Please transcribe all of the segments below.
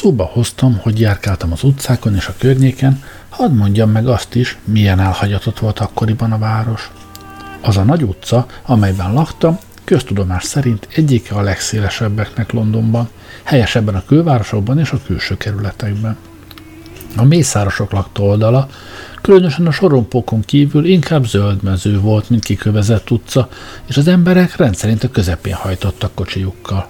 Szóba hoztam, hogy járkáltam az utcákon és a környéken, hadd mondjam meg azt is, milyen elhagyatott volt akkoriban a város. Az a nagy utca, amelyben laktam, köztudomás szerint egyike a legszélesebbeknek Londonban, helyesebben a külvárosokban és a külső kerületekben. A mészárosok lakta oldala, különösen a sorompókon kívül inkább zöld mező volt, mint kikövezett utca, és az emberek rendszerint a közepén hajtottak kocsijukkal.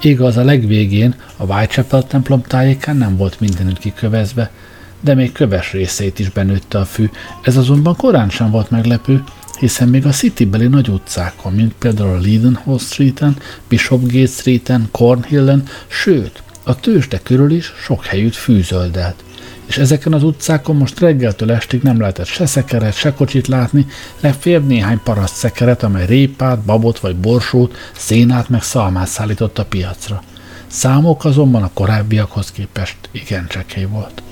Igaz, a legvégén, a Whitechapel templom tájékán nem volt mindenütt kikövezve, de még köves részét is benőtte a fű. Ez azonban korán sem volt meglepő, hiszen még a Citybeli nagy utcákon, mint például a Leadenhall Street-en, Bishopgate Street-en, Cornhillen, sőt, a tőzsde körül is sok helyütt fűzöldelt és ezeken az utcákon most reggeltől estig nem lehetett se szekeret, se kocsit látni, legfeljebb néhány paraszt szekeret, amely répát, babot vagy borsót, szénát meg szalmát szállított a piacra. Számok azonban a korábbiakhoz képest igen csekély volt.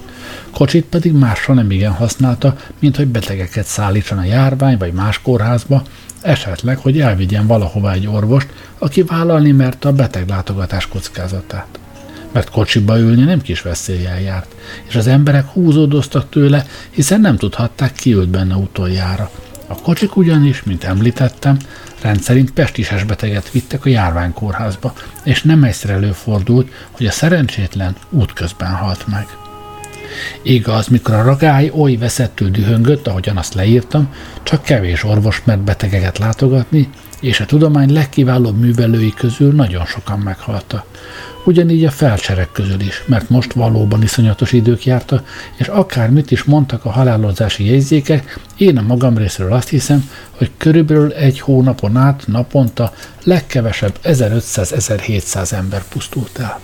Kocsit pedig másra nem igen használta, mint hogy betegeket szállítson a járvány vagy más kórházba, esetleg, hogy elvigyen valahova egy orvost, aki vállalni merte a beteglátogatás kockázatát mert kocsiba ülni nem kis veszéllyel járt, és az emberek húzódoztak tőle, hiszen nem tudhatták, ki ült benne utoljára. A kocsik ugyanis, mint említettem, rendszerint pestisás beteget vittek a járványkórházba, és nem egyszer előfordult, hogy a szerencsétlen útközben halt meg. Igaz, mikor a ragály oly veszettül dühöngött, ahogyan azt leírtam, csak kevés orvos mert betegeket látogatni, és a tudomány legkiválóbb művelői közül nagyon sokan meghaltak. Ugyanígy a felcserek közül is, mert most valóban iszonyatos idők járta, és akármit is mondtak a halálozási jegyzékek, én a magam részéről azt hiszem, hogy körülbelül egy hónapon át naponta legkevesebb 1500-1700 ember pusztult el.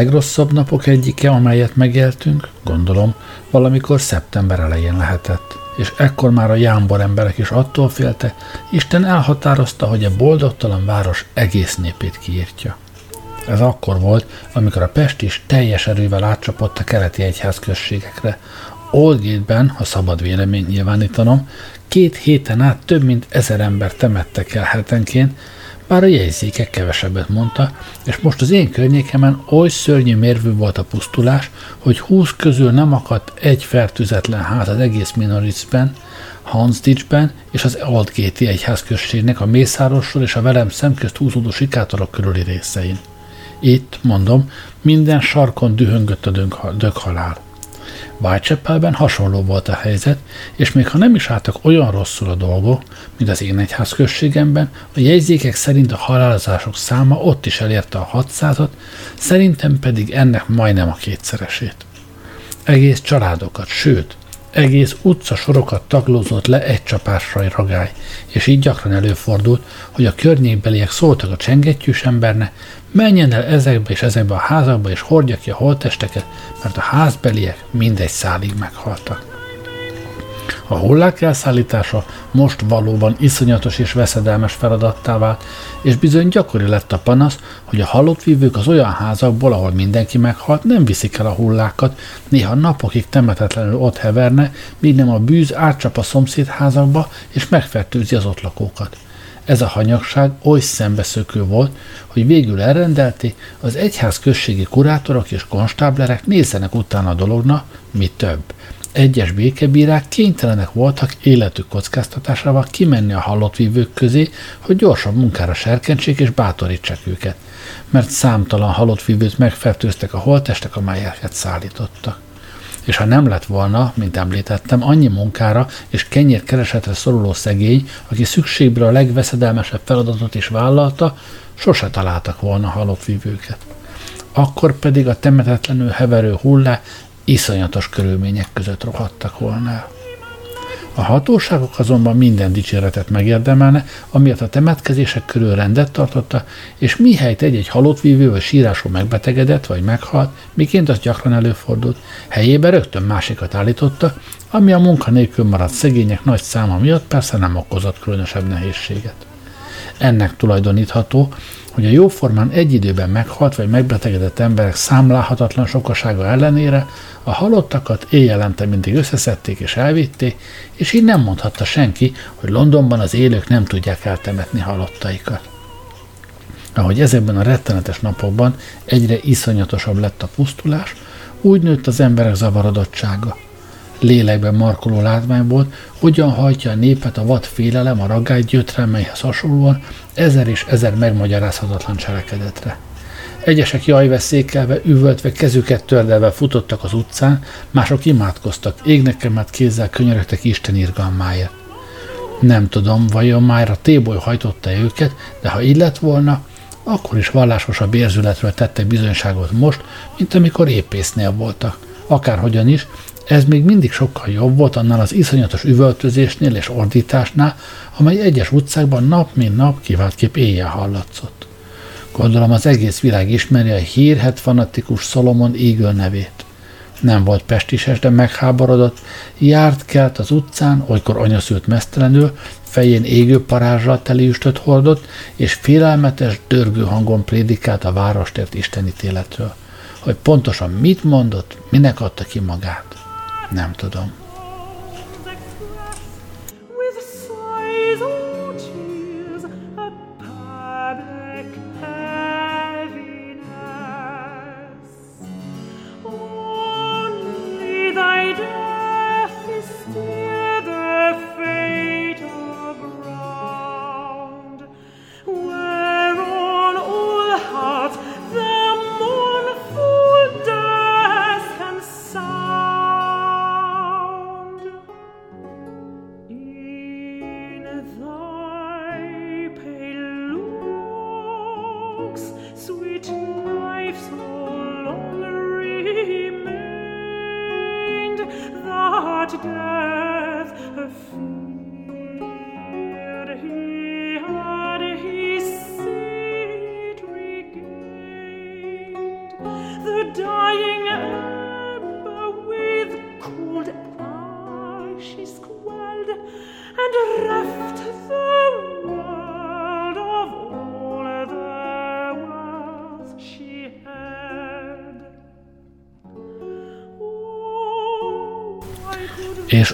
Legrosszabb napok egyike, amelyet megéltünk, gondolom, valamikor szeptember elején lehetett, és ekkor már a jámbor emberek is attól félte, Isten elhatározta, hogy a boldogtalan város egész népét kiírtja. Ez akkor volt, amikor a Pest is teljes erővel átcsapott a keleti egyház községekre. Oldgate-ben, ha szabad vélemény nyilvánítanom, két héten át több mint ezer ember temettek el hetenként, bár a jegyzékek kevesebbet mondta, és most az én környékemen oly szörnyű mérvű volt a pusztulás, hogy húsz közül nem akadt egy fertőzetlen ház az egész Minoritzben, Hansdicsben és az Aldgéti egyházközségnek a Mészárosról és a velem szemközt húzódó sikátorok körüli részein. Itt, mondom, minden sarkon dühöngött a döghalál. Whitechapelben hasonló volt a helyzet, és még ha nem is álltak olyan rosszul a dolgok, mint az én egyház községemben, a jegyzékek szerint a halálozások száma ott is elérte a 600-at, szerintem pedig ennek majdnem a kétszeresét. Egész családokat, sőt, egész utca sorokat taglózott le egy csapásra egy ragály, és így gyakran előfordult, hogy a környékbeliek szóltak a csengettyűs embernek, menjen el ezekbe és ezekbe a házakba, és hordja ki a holtesteket, mert a házbeliek mindegy szálig meghaltak. A hullák elszállítása most valóban iszonyatos és veszedelmes feladattá vált, és bizony gyakori lett a panasz, hogy a halott vívők az olyan házakból, ahol mindenki meghalt, nem viszik el a hullákat, néha napokig temetetlenül ott heverne, míg nem a bűz átcsap a szomszéd házakba, és megfertőzi az ott lakókat. Ez a hanyagság oly szembeszökő volt, hogy végül elrendelti, az egyház községi kurátorok és konstáblerek nézzenek utána a dologna, mi több. Egyes békebírák kénytelenek voltak életük kockáztatásával kimenni a halott vívők közé, hogy gyorsabb munkára serkentsék és bátorítsák őket, mert számtalan halott vívőt megfertőztek a holtestek, amelyeket szállítottak és ha nem lett volna, mint említettem, annyi munkára és kenyérkeresetre szoruló szegény, aki szükségből a legveszedelmesebb feladatot is vállalta, sose találtak volna halott vívőket. Akkor pedig a temetetlenül heverő hullá iszonyatos körülmények között rohadtak volna el. A hatóságok azonban minden dicséretet megérdemelne, amiatt a temetkezések körül rendet tartotta, és mihelyt egy-egy halott vívő vagy sírású megbetegedett vagy meghalt, miként az gyakran előfordult, helyébe rögtön másikat állította, ami a munkanélkül maradt szegények nagy száma miatt persze nem okozott különösebb nehézséget. Ennek tulajdonítható, hogy a jóformán egy időben meghalt vagy megbetegedett emberek számlálhatatlan sokasága ellenére a halottakat éjjelente mindig összeszedték és elvitték, és így nem mondhatta senki, hogy Londonban az élők nem tudják eltemetni halottaikat. Ahogy ezekben a rettenetes napokban egyre iszonyatosabb lett a pusztulás, úgy nőtt az emberek zavarodottsága. Lélekben markoló látvány volt, hogyan hajtja a népet a vad félelem a ragály gyötrelmeihez hasonlóan ezer és ezer megmagyarázhatatlan cselekedetre. Egyesek jajveszékelve, üvöltve, kezüket tördelve futottak az utcán, mások imádkoztak, égnek emelt kézzel könyörögtek Isten irgalmáért. Nem tudom, vajon már a téboly hajtotta őket, de ha így lett volna, akkor is vallásosabb érzületről tettek bizonyságot most, mint amikor épésznél voltak. Akárhogyan is, ez még mindig sokkal jobb volt annál az iszonyatos üvöltözésnél és ordításnál, amely egyes utcákban nap mint nap kiváltképp éjjel hallatszott. Gondolom az egész világ ismeri a hírhet fanatikus Szolomon Eagle nevét. Nem volt pestises, de megháborodott, járt kelt az utcán, olykor anyaszült mesztelenül, fején égő parázsal teli üstöt hordott, és félelmetes, dörgő hangon prédikált a várostért istenítéletről. Hogy pontosan mit mondott, minek adta ki magát, nem tudom.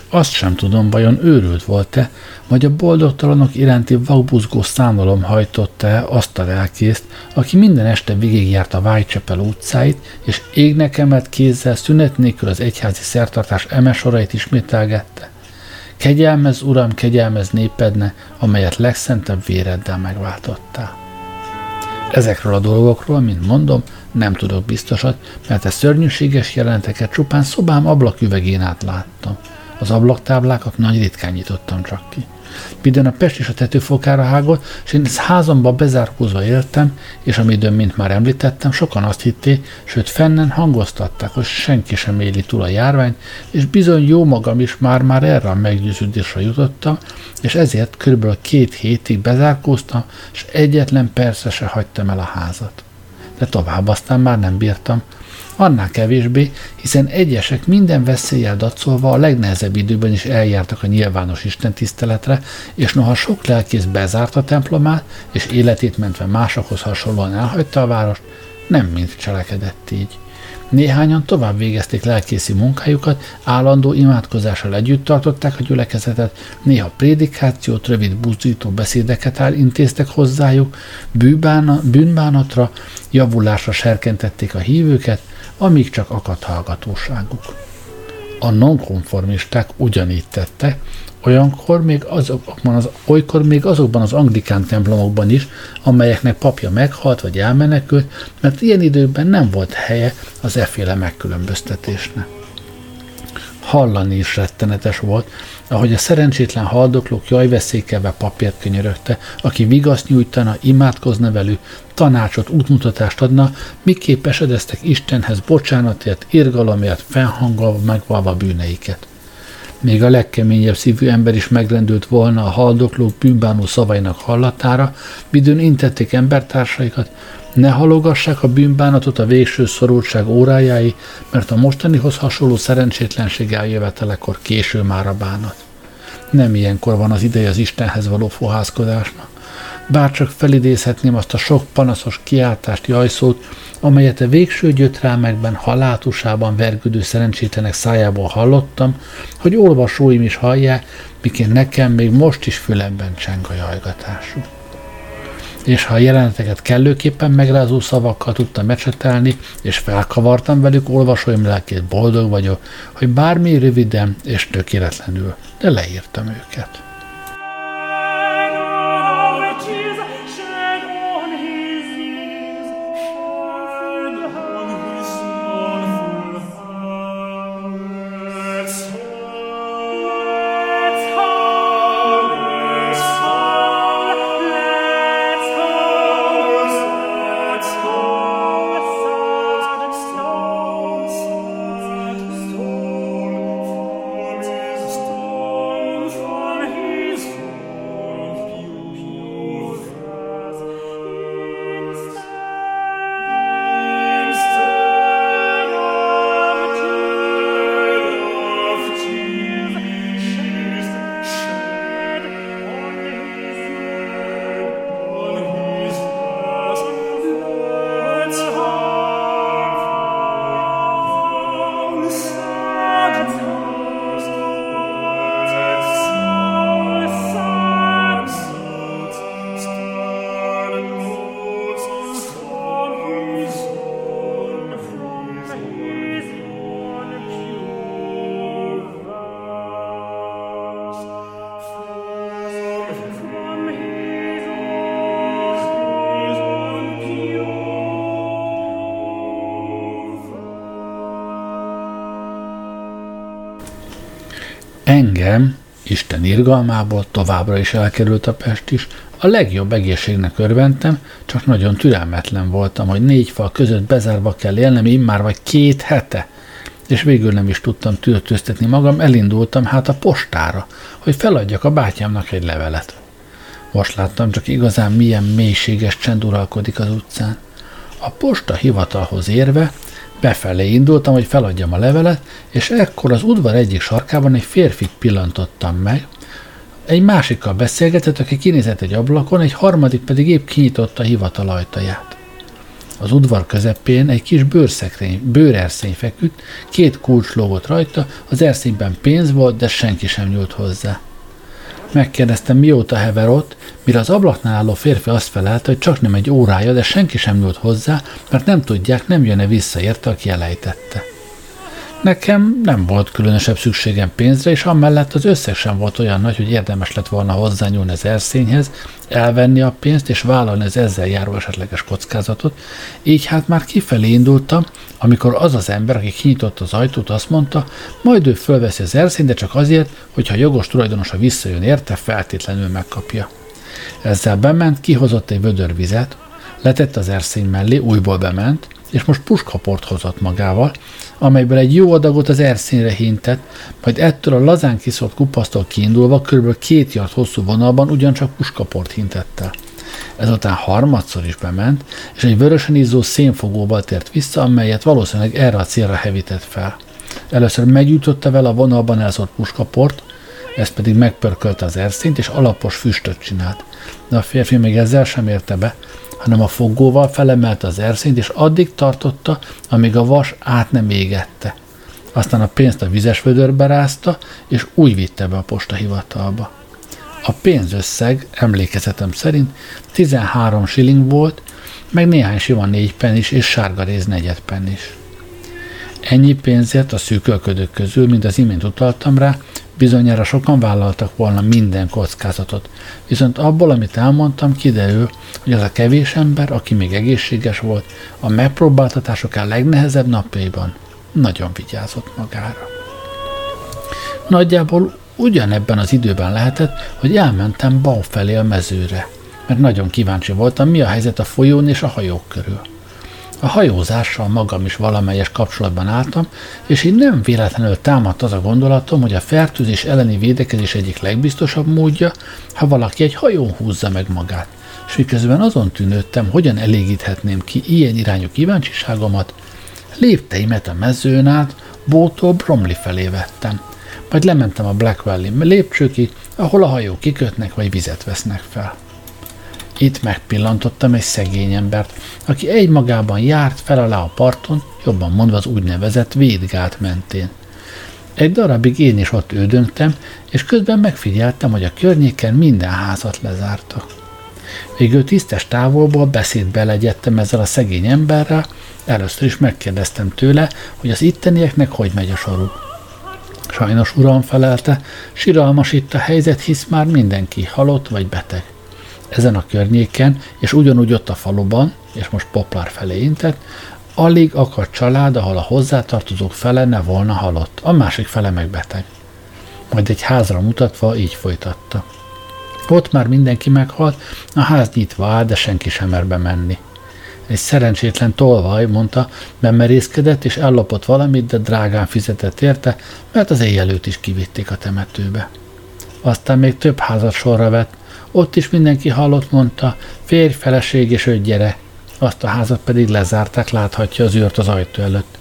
Azt sem tudom, vajon őrült volt-e, vagy a boldogtalanok iránti vakbuzgó szánalom hajtotta-e azt a lelkészt, aki minden este végigjárt a Whitechapel utcáit, és égnek emelt kézzel szünet nélkül az egyházi szertartás emesorait ismételgette. Kegyelmez, uram, kegyelmez népedne, amelyet legszentebb véreddel megváltottál. Ezekről a dolgokról, mint mondom, nem tudok biztosat, mert a szörnyűséges jelenteket csupán szobám ablaküvegén át láttam. Az ablaktáblákat nagy ritkán nyitottam csak ki. Minden a Pest is a tetőfokára hágott, és én ezt házamba bezárkózva éltem, és amidőn, mint már említettem, sokan azt hitték, sőt fennen hangoztatták, hogy senki sem éli túl a járványt, és bizony jó magam is már-már erre a meggyőződésre jutottam, és ezért körülbelül két hétig bezárkóztam, és egyetlen persze se hagytam el a házat. De tovább aztán már nem bírtam, Annál kevésbé, hiszen egyesek minden veszéllyel dacolva a legnehezebb időben is eljártak a nyilvános istentiszteletre, és noha sok lelkész bezárt a templomát, és életét mentve másokhoz hasonlóan elhagyta a várost, nem mind cselekedett így. Néhányan tovább végezték lelkészi munkájukat, állandó imádkozással együtt tartották a gyülekezetet, néha prédikációt, rövid buzdító beszédeket intéztek hozzájuk, bűnbánatra, javulásra serkentették a hívőket, amíg csak akadt hallgatóságuk. A nonkonformisták ugyanígy tette, olyankor még azokban az, olykor még azokban az anglikán templomokban is, amelyeknek papja meghalt vagy elmenekült, mert ilyen időkben nem volt helye az efféle megkülönböztetésnek. Hallani is rettenetes volt, ahogy a szerencsétlen haldoklók jajveszékelve papírt könyörögte, aki vigaszt nyújtana, imádkozna velük, tanácsot, útmutatást adna, miképp esedeztek Istenhez bocsánatért, irgalomért, felhangolva, megvalva bűneiket. Még a legkeményebb szívű ember is megrendült volna a haldoklók bűnbánó szavainak hallatára, midőn intették embertársaikat, ne halogassák a bűnbánatot a végső szorultság órájái, mert a mostanihoz hasonló szerencsétlenség eljövetelekor késő már a bánat. Nem ilyenkor van az ideje az Istenhez való fohászkodásnak. Bárcsak felidézhetném azt a sok panaszos kiáltást, jajszót, amelyet a végső gyötrelmekben, halátusában vergődő szerencsétlenek szájából hallottam, hogy olvasóim is hallják, miként nekem még most is fülemben cseng a jajgatásuk és ha a jeleneteket kellőképpen megrázó szavakkal tudtam mecsetelni, és felkavartam velük olvasóim lelkét, boldog vagyok, hogy bármi röviden és tökéletlenül, de leírtam őket. Engem, Isten irgalmából továbbra is elkerült a Pest is, a legjobb egészségnek örventem, csak nagyon türelmetlen voltam, hogy négy fal között bezárva kell élnem immár vagy két hete. és végül nem is tudtam tűrtőztetni magam, elindultam hát a postára, hogy feladjak a bátyámnak egy levelet. Most láttam csak igazán milyen mélységes csend uralkodik az utcán. A posta hivatalhoz érve befelé indultam, hogy feladjam a levelet, és ekkor az udvar egyik sarkában egy férfit pillantottam meg, egy másikkal beszélgetett, aki kinézett egy ablakon, egy harmadik pedig épp kinyitotta a hivatal ajtaját. Az udvar közepén egy kis bőrszekrény, bőrerszény feküdt, két kulcs lógott rajta, az erszényben pénz volt, de senki sem nyúlt hozzá. Megkérdeztem, mióta hever ott, mire az ablaknál álló férfi azt felelte, hogy csak nem egy órája, de senki sem nyúlt hozzá, mert nem tudják, nem jönne vissza érte, aki elejtette. Nekem nem volt különösebb szükségem pénzre, és amellett az összeg sem volt olyan nagy, hogy érdemes lett volna hozzányúlni az erszényhez, elvenni a pénzt és vállalni az ezzel járó esetleges kockázatot, így hát már kifelé indultam, amikor az az ember, aki kinyitotta az ajtót, azt mondta, majd ő fölveszi az erszényt, de csak azért, hogyha a jogos tulajdonosa visszajön érte, feltétlenül megkapja. Ezzel bement, kihozott egy vödör vizet, letett az erszény mellé, újból bement, és most puskaport hozott magával, amelyből egy jó adagot az erszínre hintett, majd ettől a lazán kiszólt kupasztól kiindulva kb. két yard hosszú vonalban ugyancsak puskaport hintett el. Ezután harmadszor is bement, és egy vörösen izzó szénfogóval tért vissza, amelyet valószínűleg erre a célra hevített fel. Először megjutotta vele a vonalban elszólt puskaport, ez pedig megpörkölte az erszint, és alapos füstöt csinált. De a férfi még ezzel sem érte be, hanem a fogóval felemelte az erszényt, és addig tartotta, amíg a vas át nem égette. Aztán a pénzt a vizes vödörbe rázta, és úgy vitte be a postahivatalba. A pénzösszeg, emlékezetem szerint, 13 shilling volt, meg néhány sima négy is és sárga réz negyed is. Ennyi pénzért a szűkölködők közül, mint az imént utaltam rá, Bizonyára sokan vállaltak volna minden kockázatot, viszont abból, amit elmondtam, kiderül, hogy az a kevés ember, aki még egészséges volt, a megpróbáltatások a legnehezebb napjaiban nagyon vigyázott magára. Nagyjából ugyanebben az időben lehetett, hogy elmentem bal felé a mezőre, mert nagyon kíváncsi voltam, mi a helyzet a folyón és a hajók körül. A hajózással magam is valamelyes kapcsolatban álltam, és így nem véletlenül támadt az a gondolatom, hogy a fertőzés elleni védekezés egyik legbiztosabb módja, ha valaki egy hajón húzza meg magát. És miközben azon tűnődtem, hogyan elégíthetném ki ilyen irányú kíváncsiságomat, lépteimet a mezőn át, Bótól Bromley felé vettem. Majd lementem a Black Valley lépcsőkig, ahol a hajók kikötnek vagy vizet vesznek fel. Itt megpillantottam egy szegény embert, aki egymagában járt fel alá a parton, jobban mondva az úgynevezett védgát mentén. Egy darabig én is ott ődöntem, és közben megfigyeltem, hogy a környéken minden házat lezártak. Végül tisztes távolból beszédbe legyettem ezzel a szegény emberrel, először is megkérdeztem tőle, hogy az ittenieknek hogy megy a soruk. Sajnos uram felelte, siralmas itt a helyzet, hisz már mindenki halott vagy beteg ezen a környéken, és ugyanúgy ott a faluban, és most Poplár felé intett, alig akadt család, ahol a hozzátartozók fele ne volna halott, a másik fele meg beteg. Majd egy házra mutatva így folytatta. Ott már mindenki meghalt, a ház nyitva áll, de senki sem mer bemenni. Egy szerencsétlen tolvaj, mondta, bemerészkedett és ellopott valamit, de drágán fizetett érte, mert az éjjelőt is kivitték a temetőbe. Aztán még több házat sorra vett, ott is mindenki hallott, mondta, férj, feleség és öt gyere. Azt a házat pedig lezárták, láthatja az űrt az ajtó előtt.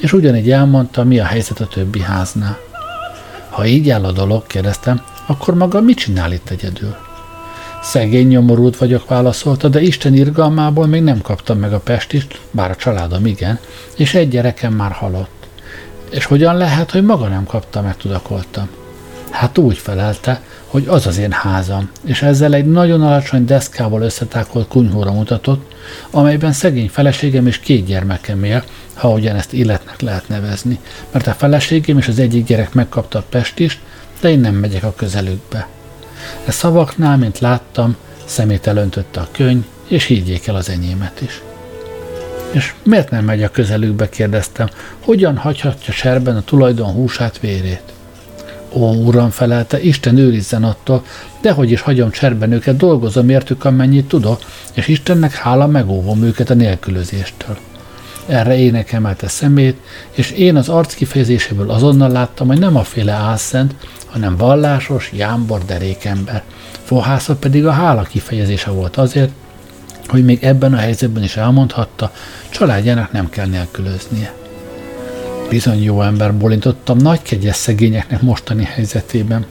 És ugyanígy elmondta, mi a helyzet a többi háznál. Ha így áll a dolog, kérdeztem, akkor maga mit csinál itt egyedül? Szegény nyomorult vagyok, válaszolta, de Isten irgalmából még nem kaptam meg a pestist, bár a családom igen, és egy gyerekem már halott. És hogyan lehet, hogy maga nem kapta meg, tudakoltam. Hát úgy felelte, hogy az az én házam, és ezzel egy nagyon alacsony deszkával összetákolt kunyhóra mutatott, amelyben szegény feleségem és két gyermekem él, ha ugyan ezt életnek lehet nevezni, mert a feleségem és az egyik gyerek megkapta a pestist, de én nem megyek a közelükbe. E szavaknál, mint láttam, szemét elöntötte a könyv, és higgyék el az enyémet is. És miért nem megy a közelükbe, kérdeztem, hogyan hagyhatja serben a tulajdon húsát, vérét? Ó, uram, felelte, Isten őrizzen attól, dehogy is hagyom cserben őket, dolgozom értük, amennyit tudok, és Istennek hála megóvom őket a nélkülözéstől. Erre ének emelte szemét, és én az arc kifejezéséből azonnal láttam, hogy nem a féle álszent, hanem vallásos, jámbor derékember. Fohászat pedig a hála kifejezése volt azért, hogy még ebben a helyzetben is elmondhatta, családjának nem kell nélkülöznie. Bizony jó ember, bolintottam nagy kegyes szegényeknek mostani helyzetében.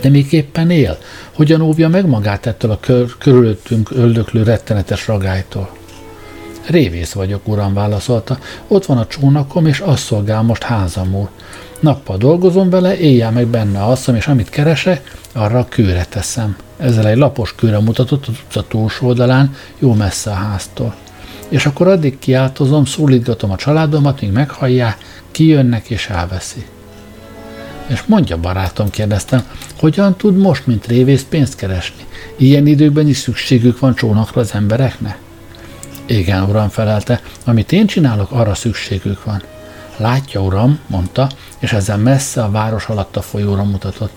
De még éppen él? Hogyan óvja meg magát ettől a kör, körülöttünk öldöklő rettenetes ragálytól? Révész vagyok, uram, válaszolta. Ott van a csónakom, és azt szolgál most házamul. Nappal dolgozom vele, éjjel meg benne alszom, és amit keresek, arra a kőre teszem. Ezzel egy lapos kőre mutatott az utca túlsó oldalán, jó messze a háztól. És akkor addig kiáltozom, szólítgatom a családomat, míg meghallják, kijönnek és elveszi. És mondja, barátom, kérdeztem, hogyan tud most, mint révész pénzt keresni? Ilyen időkben is szükségük van csónakra az embereknek? Igen, uram, felelte, amit én csinálok, arra szükségük van. Látja, uram, mondta, és ezzel messze a város alatt a folyóra mutatott.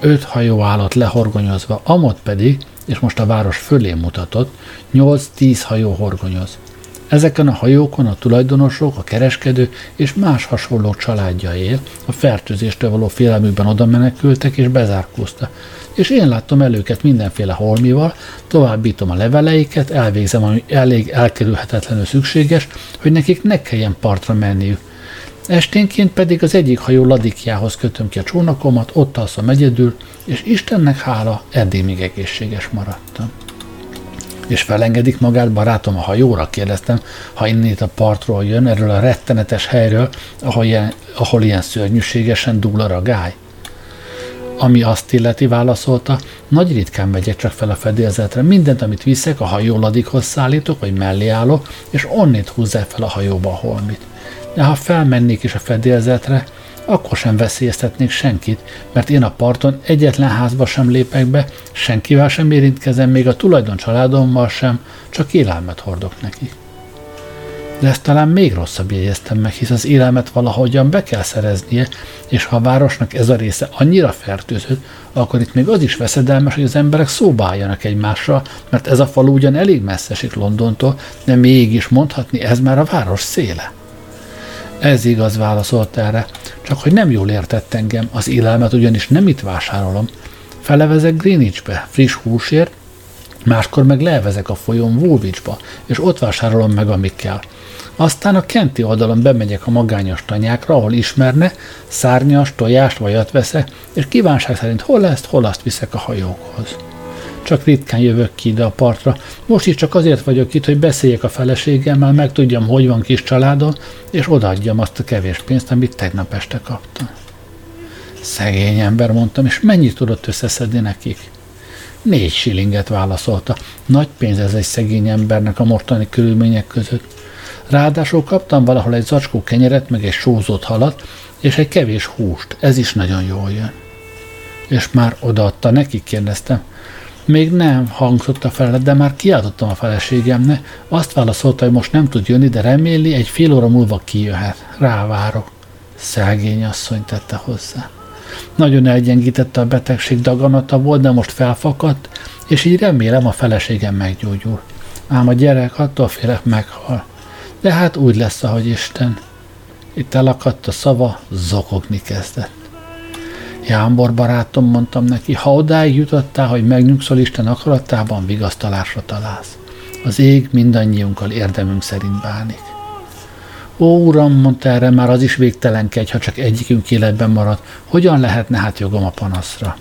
Öt hajó állott lehorgonyozva, amott pedig, és most a város fölé mutatott, nyolc-tíz hajó horgonyoz. Ezeken a hajókon a tulajdonosok, a kereskedő és más hasonló családja él, a fertőzéstől való félelmükben oda menekültek és bezárkóztak. És én láttam el őket mindenféle holmival, továbbítom a leveleiket, elvégzem, ami elég elkerülhetetlenül szükséges, hogy nekik ne kelljen partra menniük. Esténként pedig az egyik hajó ladikjához kötöm ki a csónakomat, ott alszom egyedül, és Istennek hála, eddig még egészséges maradtam és felengedik magát barátom a hajóra? Kérdeztem, ha innét a partról jön, erről a rettenetes helyről, ahol ilyen, ahol ilyen szörnyűségesen dúl a ragály. Ami azt illeti, válaszolta, nagy ritkán megyek csak fel a fedélzetre. Mindent, amit viszek, a hajóladikhoz szállítok, vagy mellé állok, és onnét húzzák fel a hajóba a holmit. De ha felmennék is a fedélzetre, akkor sem veszélyeztetnék senkit, mert én a parton egyetlen házba sem lépek be, senkivel sem érintkezem, még a tulajdon családommal sem, csak élelmet hordok neki. De ezt talán még rosszabb jegyeztem meg, hisz az élelmet valahogyan be kell szereznie, és ha a városnak ez a része annyira fertőzött, akkor itt még az is veszedelmes, hogy az emberek szóba álljanak egymással, mert ez a falu ugyan elég messze Londontól, de mégis mondhatni ez már a város széle. Ez igaz, válaszolt erre, csak hogy nem jól értett engem, az élelmet ugyanis nem itt vásárolom. Felevezek Greenwichbe, friss húsért, máskor meg levezek a folyón Woolwichba, és ott vásárolom meg, amit kell. Aztán a kenti oldalon bemegyek a magányos tanyákra, ahol ismerne, szárnyas, tojást, vajat veszek, és kívánság szerint hol ezt, hol azt viszek a hajókhoz csak ritkán jövök ki ide a partra. Most is csak azért vagyok itt, hogy beszéljek a feleségemmel, megtudjam, hogy van kis családon, és odaadjam azt a kevés pénzt, amit tegnap este kaptam. Szegény ember, mondtam, és mennyit tudott összeszedni nekik? Négy silinget válaszolta. Nagy pénz ez egy szegény embernek a mostani körülmények között. Ráadásul kaptam valahol egy zacskó kenyeret, meg egy sózott halat, és egy kevés húst. Ez is nagyon jól jön. És már odaadta nekik, kérdeztem. Még nem hangzott a felelet, de már kiáltottam a feleségemnek. Azt válaszolta, hogy most nem tud jönni, de reméli, egy fél óra múlva kijöhet. Rávárok. Szegény asszony tette hozzá. Nagyon elgyengítette a betegség daganata volt, de most felfakadt, és így remélem a feleségem meggyógyul. Ám a gyerek attól félek meghal. De hát úgy lesz, ahogy Isten. Itt elakadt a szava, zokogni kezdett. Jámbor barátom, mondtam neki, ha odáig jutottál, hogy megnyugszol Isten akaratában, vigasztalásra találsz. Az ég mindannyiunkkal érdemünk szerint bánik. Ó, uram, mondta erre már az is végtelenkegy, ha csak egyikünk életben marad. Hogyan lehetne hát jogom a panaszra?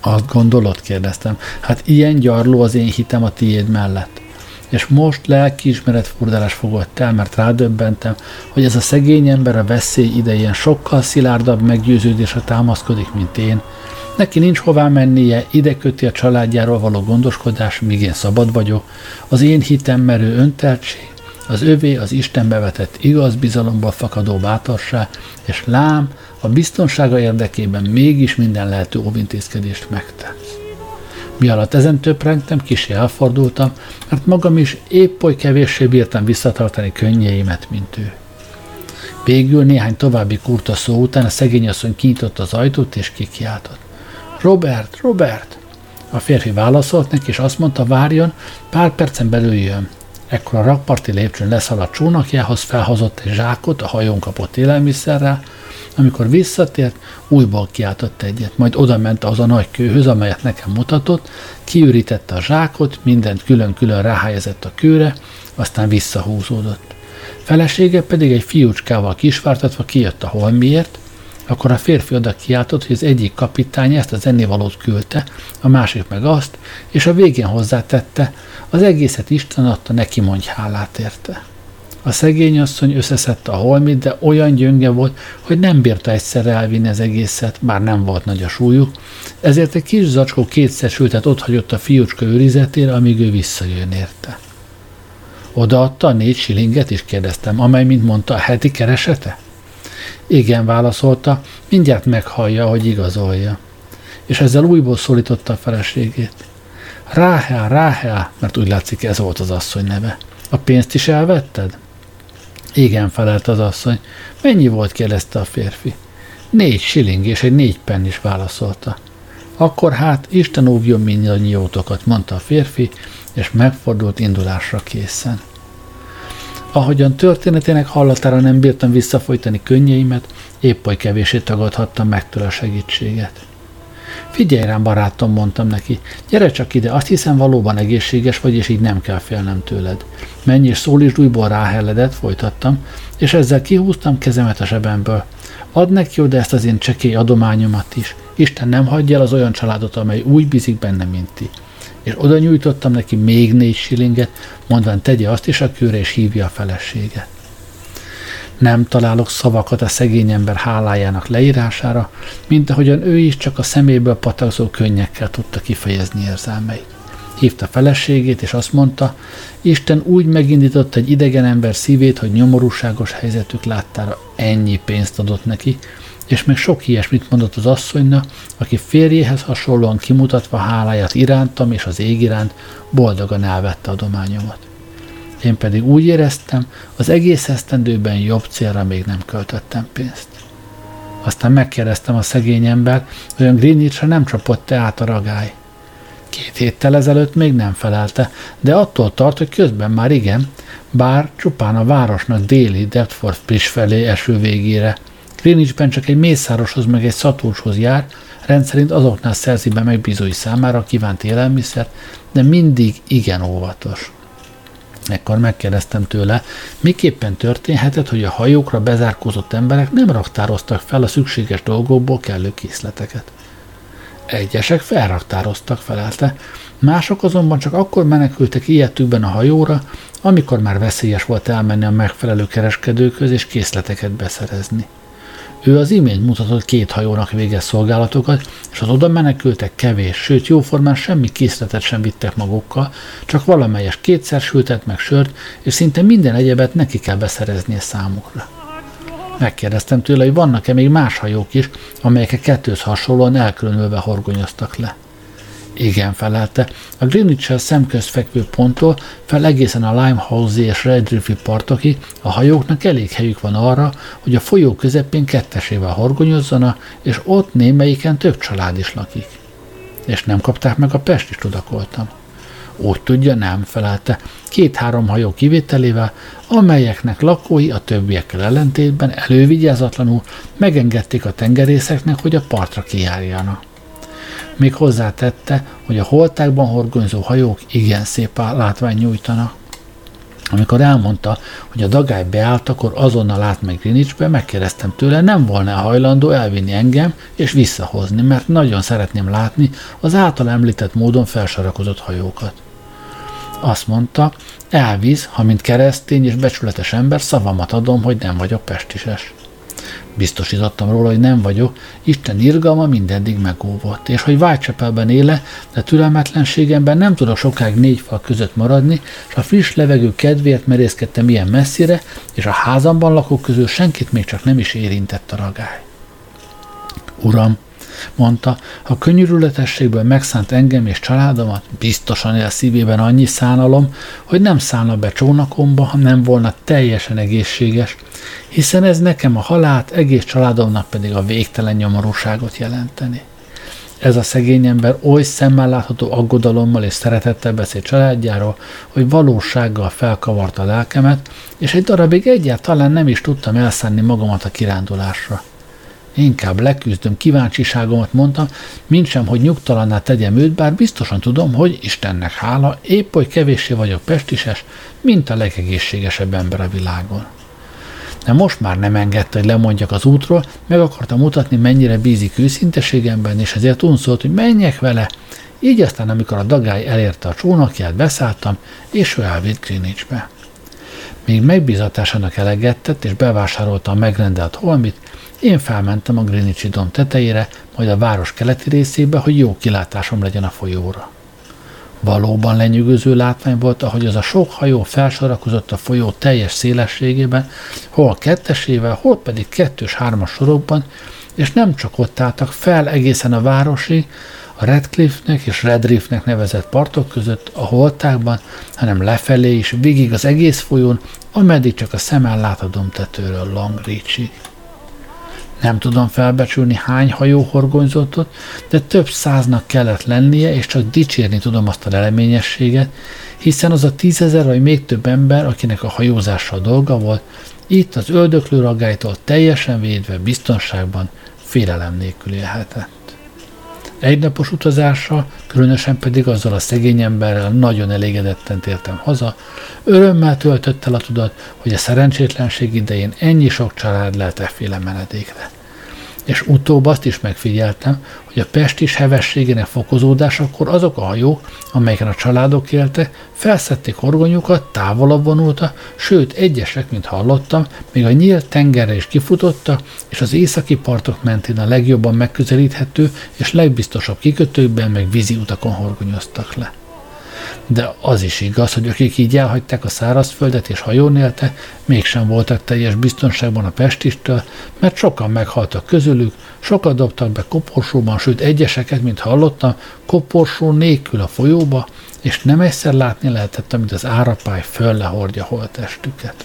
Azt gondolod, kérdeztem. Hát ilyen gyarló az én hitem a tiéd mellett és most lelkiismeret furdalás fogott el, mert rádöbbentem, hogy ez a szegény ember a veszély idején sokkal szilárdabb meggyőződésre támaszkodik, mint én. Neki nincs hová mennie, ide köti a családjáról való gondoskodás, míg én szabad vagyok. Az én hitem merő önteltség, az övé az Istenbe vetett igaz bizalomból fakadó bátorság, és lám, a biztonsága érdekében mégis minden lehető óvintézkedést megtesz. Mi alatt ezen töprengtem, kis elfordultam, mert magam is épp oly kevéssé bírtam visszatartani könnyeimet, mint ő. Végül néhány további kurta szó után a szegény asszony kinyitotta az ajtót és kikiáltott. Robert, Robert! A férfi válaszolt neki, és azt mondta, várjon, pár percen belül jön. Ekkor a rakparti lépcsőn leszaladt csónakjához felhozott egy zsákot a hajón kapott élelmiszerrel, amikor visszatért, újból kiáltott egyet, majd oda ment az a nagy kőhöz, amelyet nekem mutatott, kiürítette a zsákot, mindent külön-külön ráhelyezett a kőre, aztán visszahúzódott. Felesége pedig egy fiúcskával kisvártatva kijött a holmiért, akkor a férfi oda kiáltott, hogy az egyik kapitány ezt az ennivalót küldte, a másik meg azt, és a végén hozzátette, az egészet Isten adta, neki mondj hálát érte. A szegény asszony összeszedte a holmit, de olyan gyönge volt, hogy nem bírta egyszerre elvinni az egészet, bár nem volt nagy a súlyuk, ezért egy kis zacskó kétszer sültet ott hagyott a fiúcska őrizetére, amíg ő visszajön érte. Odaadta a négy silinget is kérdeztem, amely, mint mondta, a heti keresete? Igen, válaszolta, mindjárt meghallja, hogy igazolja. És ezzel újból szólította a feleségét. Ráhel, Ráhel, mert úgy látszik ez volt az asszony neve. A pénzt is elvetted? Igen, felelt az asszony. Mennyi volt, kérdezte a férfi. Négy siling és egy négy penn is válaszolta. Akkor hát Isten óvjon mindannyiótokat, mondta a férfi, és megfordult indulásra készen. Ahogyan történetének hallatára nem bírtam visszafolytani könnyeimet, épp oly kevésé tagadhattam meg tőle a segítséget. Figyelj rám, barátom, mondtam neki, gyere csak ide, azt hiszem valóban egészséges vagy, és így nem kell félnem tőled. Menj és szólítsd újból ráhelledet, folytattam, és ezzel kihúztam kezemet a zsebemből. Add neki oda ezt az én csekély adományomat is. Isten nem hagyja el az olyan családot, amely úgy bízik benne, mint ti. És oda nyújtottam neki még négy silinget, mondván tegye azt is a kőre, és hívja a feleséget. Nem találok szavakat a szegény ember hálájának leírására, mint ahogyan ő is csak a szeméből patakzó könnyekkel tudta kifejezni érzelmeit. Hívta feleségét, és azt mondta, Isten úgy megindított egy idegen ember szívét, hogy nyomorúságos helyzetük láttára ennyi pénzt adott neki, és még sok ilyesmit mondott az asszonynak, aki férjéhez hasonlóan kimutatva háláját irántam és az ég iránt boldogan elvette adományomat. Én pedig úgy éreztem, az egész esztendőben jobb célra még nem költöttem pénzt. Aztán megkérdeztem a szegény ember, olyan Greenwichre nem csapott-e át a ragály. Két héttel ezelőtt még nem felelte, de attól tart, hogy közben már igen, bár csupán a városnak déli Deptford Bridge felé eső végére. Greenwichben csak egy mészároshoz meg egy szatúrshoz jár, rendszerint azoknál szerzi be megbízói számára kívánt élelmiszert, de mindig igen óvatos. Ekkor megkérdeztem tőle, miképpen történhetett, hogy a hajókra bezárkózott emberek nem raktároztak fel a szükséges dolgokból kellő készleteket. Egyesek felraktároztak, felelte, mások azonban csak akkor menekültek ilyetükben a hajóra, amikor már veszélyes volt elmenni a megfelelő kereskedőkhöz és készleteket beszerezni. Ő az imént mutatott két hajónak végez szolgálatokat, és az oda menekültek kevés, sőt jóformán semmi készletet sem vittek magukkal, csak valamelyes kétszer sültet meg sört, és szinte minden egyebet neki kell beszereznie számukra. Megkérdeztem tőle, hogy vannak-e még más hajók is, amelyek kettőz hasonlóan elkülönülve horgonyoztak le. Igen, felelte. A Greenwich-el szemközt fekvő ponttól fel egészen a Limehouse és Redriffi partokig a hajóknak elég helyük van arra, hogy a folyó közepén kettesével horgonyozzana, és ott némelyiken több család is lakik. És nem kapták meg a Pest is tudakoltam. Úgy tudja, nem felelte. Két-három hajó kivételével, amelyeknek lakói a többiekkel ellentétben elővigyázatlanul megengedték a tengerészeknek, hogy a partra kijárjanak. Még hozzátette, hogy a holtákban horgonyzó hajók igen szép látvány nyújtanak. Amikor elmondta, hogy a dagály beállt, akkor azonnal át meg Greenwichbe, megkérdeztem tőle, nem volna hajlandó elvinni engem és visszahozni, mert nagyon szeretném látni az által említett módon felsarakozott hajókat. Azt mondta, elvíz, ha mint keresztény és becsületes ember szavamat adom, hogy nem vagyok pestises. Biztosítottam róla, hogy nem vagyok, Isten irgalma mindeddig megóvott, és hogy Whitechapelben éle, de türelmetlenségemben nem tudok sokáig négy fal között maradni, és a friss levegő kedvéért merészkedtem ilyen messzire, és a házamban lakók közül senkit még csak nem is érintett a ragály. Uram, mondta, ha könyörületességből megszánt engem és családomat, biztosan él szívében annyi szánalom, hogy nem szállna be csónakomba, ha nem volna teljesen egészséges, hiszen ez nekem a halált, egész családomnak pedig a végtelen nyomorúságot jelenteni. Ez a szegény ember oly szemmel látható aggodalommal és szeretettel beszél családjáról, hogy valósággal felkavarta a lelkemet, és egy darabig egyáltalán nem is tudtam elszánni magamat a kirándulásra. Inkább leküzdöm kíváncsiságomat, mondtam, mint sem, hogy nyugtalanná tegyem őt, bár biztosan tudom, hogy Istennek hála, épp hogy kevéssé vagyok pestises, mint a legegészségesebb ember a világon. De most már nem engedte, hogy lemondjak az útról, meg akarta mutatni, mennyire bízik őszinteségemben, és ezért unszolt, hogy menjek vele. Így aztán, amikor a dagály elérte a csónakját, beszálltam, és ő elvitt Greenwichbe. Még megbízatásának eleget és bevásárolta a megrendelt holmit, én felmentem a Greenwichi domb tetejére, majd a város keleti részébe, hogy jó kilátásom legyen a folyóra. Valóban lenyűgöző látvány volt, ahogy az a sok hajó felsorakozott a folyó teljes szélességében, hol kettesével, hol pedig kettős-hármas sorokban, és nem csak ott álltak fel egészen a városi, a Redcliffe-nek és Redriff-nek nevezett partok között, a holtákban, hanem lefelé is, végig az egész folyón, ameddig csak a szemmel lát a dombtetőről Longreachig. Nem tudom felbecsülni, hány hajó horgonyzott ott, de több száznak kellett lennie, és csak dicsérni tudom azt a leleményességet, hiszen az a tízezer vagy még több ember, akinek a hajózással dolga volt, itt az öldöklő ragálytól teljesen védve biztonságban félelem nélkül élhetett. Egynapos utazással, különösen pedig azzal a szegény emberrel nagyon elégedetten tértem haza, örömmel töltött el a tudat, hogy a szerencsétlenség idején ennyi sok család lehet efféle menedékre és utóbb azt is megfigyeltem, hogy a pestis hevességének fokozódásakor azok a hajók, amelyeken a családok éltek, felszették horgonyukat, távolabb vonulta, sőt egyesek, mint hallottam, még a nyílt tengerre is kifutottak, és az északi partok mentén a legjobban megközelíthető és legbiztosabb kikötőkben meg vízi utakon horgonyoztak le de az is igaz, hogy akik így elhagyták a szárazföldet és hajón éltek, mégsem voltak teljes biztonságban a pestistől, mert sokan meghaltak közülük, sokat dobtak be koporsóban, sőt egyeseket, mint hallottam, koporsó nélkül a folyóba, és nem egyszer látni lehetett, amit az árapály föl lehordja holtestüket.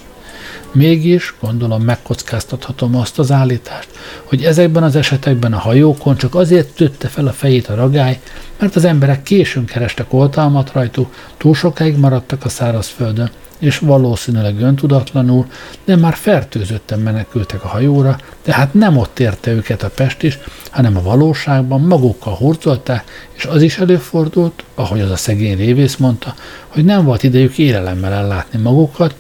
Mégis, gondolom megkockáztathatom azt az állítást, hogy ezekben az esetekben a hajókon csak azért tőtte fel a fejét a ragály, mert az emberek későn kerestek oltalmat rajtuk, túl sokáig maradtak a szárazföldön, és valószínűleg öntudatlanul, de már fertőzötten menekültek a hajóra, de hát nem ott érte őket a pest is, hanem a valóságban magukkal hurcolták, és az is előfordult, ahogy az a szegény révész mondta, hogy nem volt idejük élelemmel ellátni magukat,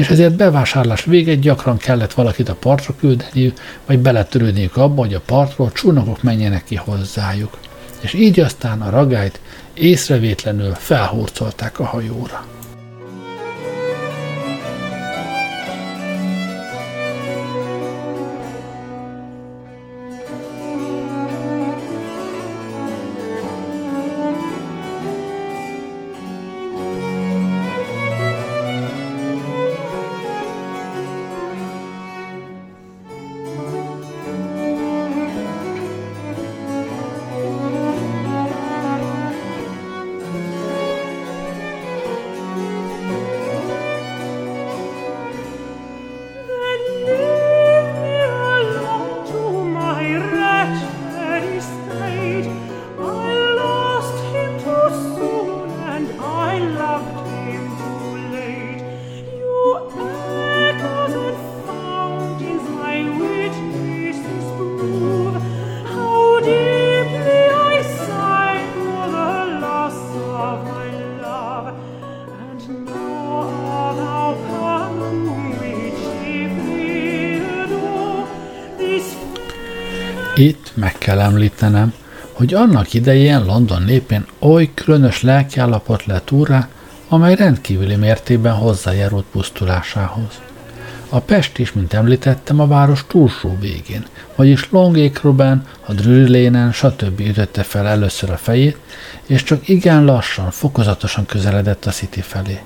és ezért bevásárlás véget gyakran kellett valakit a partra küldeniük, vagy beletörődniük abba, hogy a partról csónakok menjenek ki hozzájuk. És így aztán a ragályt észrevétlenül felhurcolták a hajóra. Kell említenem, hogy annak idején London népén oly különös lelkiállapot lett úrá, amely rendkívüli mértékben hozzájárult pusztulásához. A Pest is, mint említettem, a város túlsó végén, vagyis Longékroben, a Drury Lane-en, stb. ütötte fel először a fejét, és csak igen lassan, fokozatosan közeledett a City felé.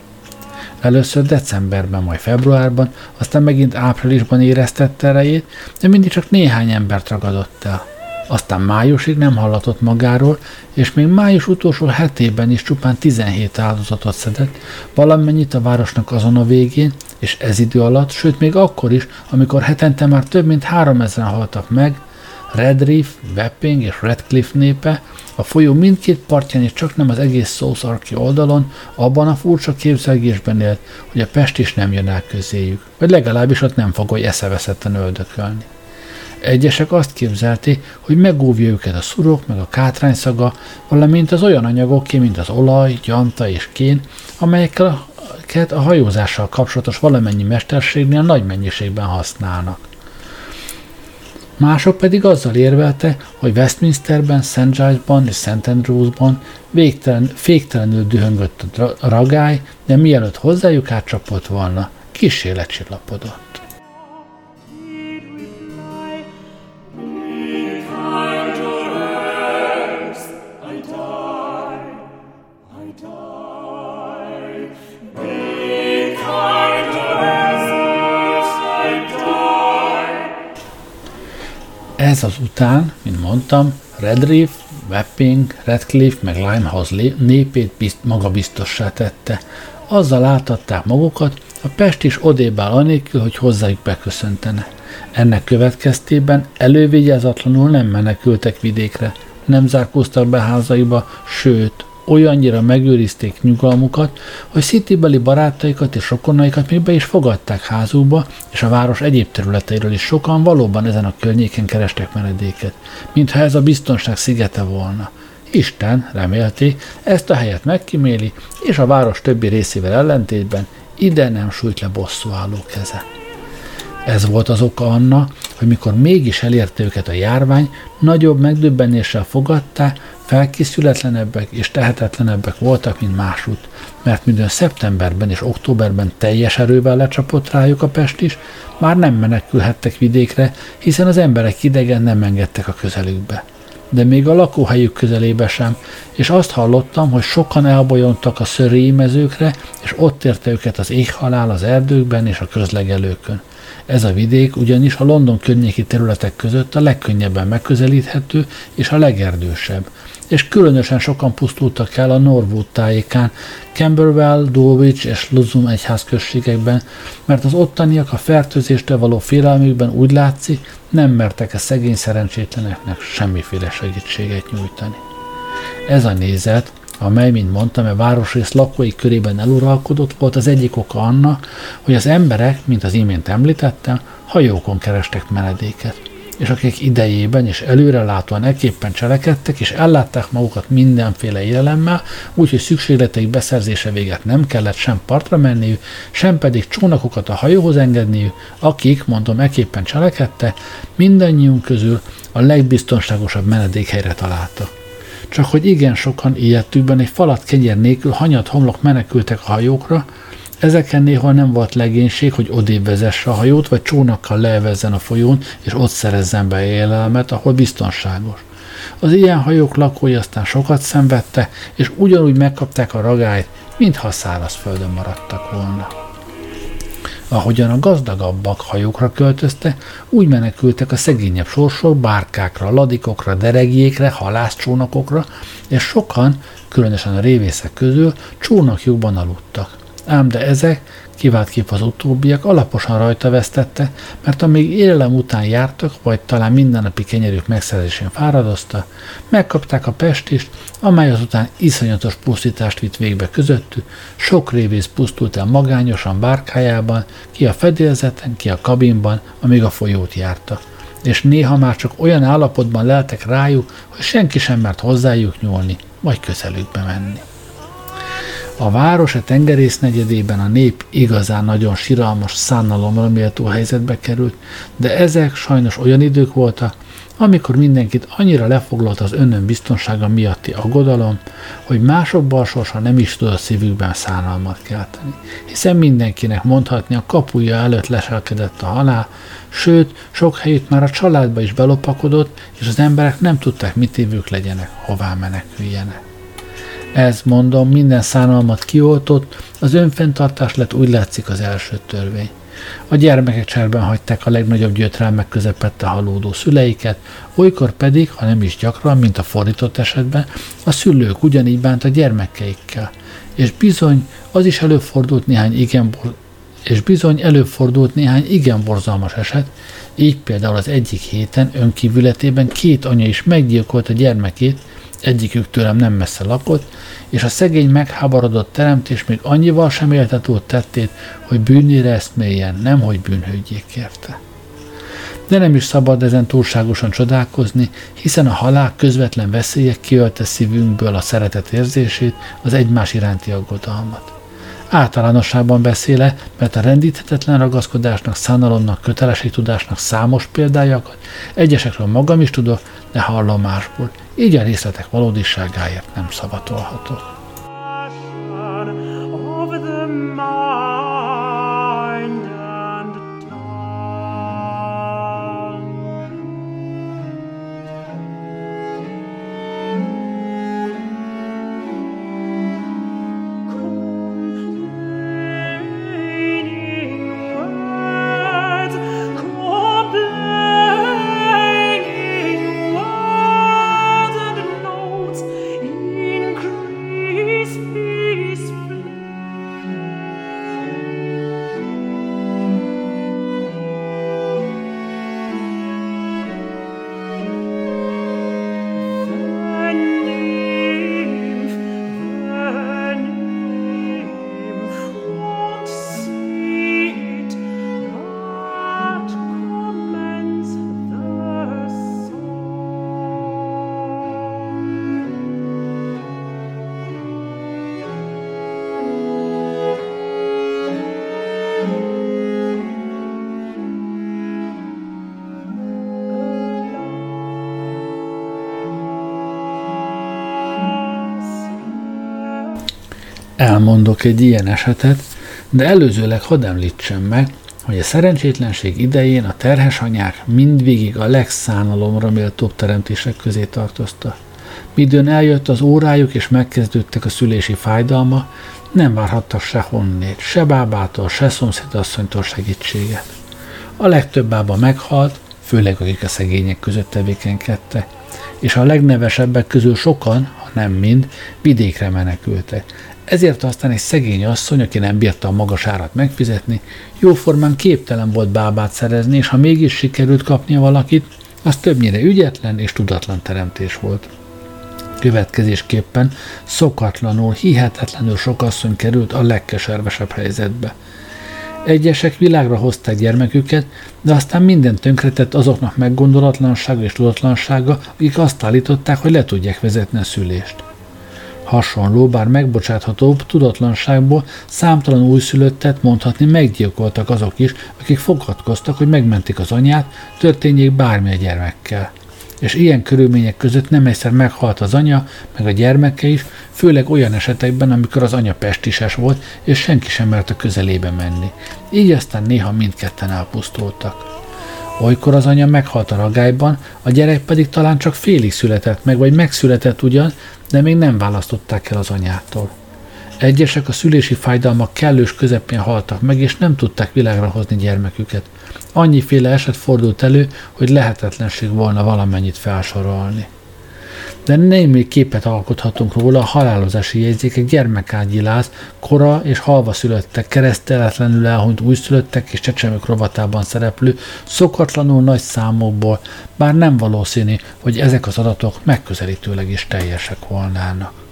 Először decemberben, majd februárban, aztán megint áprilisban éreztette erejét, de mindig csak néhány embert ragadott el. Aztán májusig nem hallatott magáról, és még május utolsó hetében is csupán 17 áldozatot szedett, valamennyit a városnak azon a végén, és ez idő alatt, sőt még akkor is, amikor hetente már több mint 3000 haltak meg, Redriff, Wapping és Redcliffe népe a folyó mindkét partján és csak nem az egész Szószarki oldalon abban a furcsa képzelgésben élt, hogy a Pest is nem jön el közéjük, vagy legalábbis ott nem fog, hogy eszeveszetten öldökölni. Egyesek azt képzelték, hogy megóvja őket a szurok, meg a kátrányszaga, valamint az olyan anyagok, mint az olaj, gyanta és kén, amelyekkel a hajózással kapcsolatos valamennyi mesterségnél nagy mennyiségben használnak. Mások pedig azzal érvelte, hogy Westminsterben, St. Giles-ban és St. Andrewsban végtelen, féktelenül dühöngött a ragály, de mielőtt hozzájuk átcsapott volna, kis lecsillapodott. Ez az után, mint mondtam, Redriff, Wapping, Redcliffe meg Limehouse népét bizt, magabiztossá tette. Azzal átadták magukat, a Pest is odébb áll anélkül, hogy hozzájuk beköszöntene. Ennek következtében elővigyázatlanul nem menekültek vidékre, nem zárkóztak be házaiba, sőt, olyannyira megőrizték nyugalmukat, hogy szitibeli barátaikat és rokonaikat még be is fogadták házukba, és a város egyéb területeiről is sokan valóban ezen a környéken kerestek menedéket, mintha ez a biztonság szigete volna. Isten, remélték, ezt a helyet megkiméli, és a város többi részével ellentétben ide nem sújt le bosszúálló keze. Ez volt az oka anna, hogy mikor mégis elérte őket a járvány, nagyobb megdöbbenéssel fogadták, felkészületlenebbek és tehetetlenebbek voltak, mint másút, mert mindön szeptemberben és októberben teljes erővel lecsapott rájuk a pest is, már nem menekülhettek vidékre, hiszen az emberek idegen nem engedtek a közelükbe. De még a lakóhelyük közelébe sem, és azt hallottam, hogy sokan elbolyontak a szörélyi ímezőkre, és ott érte őket az éghalál az erdőkben és a közlegelőkön. Ez a vidék ugyanis a London környéki területek között a legkönnyebben megközelíthető és a legerdősebb, és különösen sokan pusztultak el a Norwood tájékán, Camberwell, Dulwich és Luzum egyházközségekben, mert az ottaniak a fertőzéstől való félelmükben úgy látszik, nem mertek a szegény szerencsétleneknek semmiféle segítséget nyújtani. Ez a nézet, amely, mint mondtam, a városrész lakói körében eluralkodott, volt az egyik oka annak, hogy az emberek, mint az imént említettem, hajókon kerestek menedéket és akik idejében és előrelátóan eképpen cselekedtek, és ellátták magukat mindenféle élelemmel, úgyhogy szükségleteik beszerzése véget nem kellett sem partra menniük, sem pedig csónakokat a hajóhoz engedniük, akik, mondom, eképpen cselekedte, mindannyiunk közül a legbiztonságosabb menedékhelyre találtak. Csak hogy igen sokan ilyettükben egy falat kegyer nélkül hanyat homlok menekültek a hajókra, Ezeken néha nem volt legénység, hogy odébb vezesse a hajót, vagy csónakkal levezzen a folyón, és ott szerezzen be élelmet, ahol biztonságos. Az ilyen hajók lakói aztán sokat szenvedte, és ugyanúgy megkapták a ragályt, mintha szárazföldön maradtak volna. Ahogyan a gazdagabbak hajókra költözte, úgy menekültek a szegényebb sorsok bárkákra, ladikokra, deregjékre, halászcsónakokra, és sokan, különösen a révészek közül, csónakjukban aludtak. Ám de ezek, kivált kép az utóbbiak, alaposan rajta vesztette, mert amíg élelem után jártak, vagy talán mindennapi kenyerük megszerzésén fáradozta, megkapták a pestist, amely azután iszonyatos pusztítást vitt végbe közöttük, sok révész pusztult el magányosan bárkájában, ki a fedélzeten, ki a kabinban, amíg a folyót járta és néha már csak olyan állapotban leltek rájuk, hogy senki sem mert hozzájuk nyúlni, vagy közelükbe menni. A város a tengerész negyedében a nép igazán nagyon siralmas, szánalomra méltó helyzetbe került, de ezek sajnos olyan idők voltak, amikor mindenkit annyira lefoglalt az önön biztonsága miatti aggodalom, hogy mások sorsa nem is tud a szívükben szánalmat kelteni, hiszen mindenkinek mondhatni a kapuja előtt leselkedett a halál, sőt, sok helyütt már a családba is belopakodott, és az emberek nem tudták, mit évük legyenek, hová meneküljenek. Ez, mondom, minden szánalmat kioltott, az önfenntartás lett úgy látszik az első törvény. A gyermekek cserben hagyták a legnagyobb gyötrelmek közepette halódó szüleiket, olykor pedig, ha nem is gyakran, mint a fordított esetben, a szülők ugyanígy bánt a gyermekeikkel. És bizony, az is előfordult néhány igen és bizony előfordult néhány igen borzalmas eset, így például az egyik héten önkívületében két anya is meggyilkolt a gyermekét, egyikük tőlem nem messze lakott, és a szegény megháborodott teremtés még annyival sem élte tettét, hogy bűnére ezt mélyen, nemhogy bűnhődjék kérte. De nem is szabad ezen túlságosan csodálkozni, hiszen a halál közvetlen veszélyek kiölte szívünkből a szeretet érzését, az egymás iránti aggodalmat. Általánosságban beszéle, mert a rendíthetetlen ragaszkodásnak, szánalomnak, kötelességtudásnak számos példájakat, egyesekről magam is tudok, de hallom másból. Így a részletek valódiságáért nem szavatolhatok. Elmondok egy ilyen esetet, de előzőleg hadd említsem meg, hogy a szerencsétlenség idején a terhes anyák mindvégig a legszánalomra méltóbb teremtések közé tartozta. Midőn eljött az órájuk és megkezdődtek a szülési fájdalma, nem várhattak se honnét, se bábától, se szomszédasszonytól segítséget. A legtöbb bába meghalt, főleg akik a szegények között tevékenykedtek, és a legnevesebbek közül sokan, ha nem mind, vidékre menekültek, ezért aztán egy szegény asszony, aki nem bírta a magas árat megfizetni, jóformán képtelen volt bábát szerezni, és ha mégis sikerült kapnia valakit, az többnyire ügyetlen és tudatlan teremtés volt. Következésképpen szokatlanul, hihetetlenül sok asszony került a legkeservesebb helyzetbe. Egyesek világra hozták gyermeküket, de aztán minden tönkretett azoknak meggondolatlansága és tudatlansága, akik azt állították, hogy le tudják vezetni a szülést. Hasonló, bár megbocsáthatóbb tudatlanságból számtalan újszülöttet mondhatni meggyilkoltak azok is, akik fogadkoztak, hogy megmentik az anyát, történjék bármi a gyermekkel. És ilyen körülmények között nem egyszer meghalt az anya, meg a gyermeke is, főleg olyan esetekben, amikor az anya pestises volt, és senki sem mert a közelébe menni. Így aztán néha mindketten elpusztultak. Olykor az anya meghalt a ragályban, a gyerek pedig talán csak félig született meg, vagy megszületett ugyan, de még nem választották el az anyától. Egyesek a szülési fájdalmak kellős közepén haltak meg, és nem tudták világra hozni gyermeküket. Annyiféle eset fordult elő, hogy lehetetlenség volna valamennyit felsorolni de némi képet alkothatunk róla a halálozási jegyzékek gyermekágyi láz, kora és halva szülöttek, kereszteletlenül elhunyt újszülöttek és csecsemők rovatában szereplő, szokatlanul nagy számokból, bár nem valószínű, hogy ezek az adatok megközelítőleg is teljesek volnának.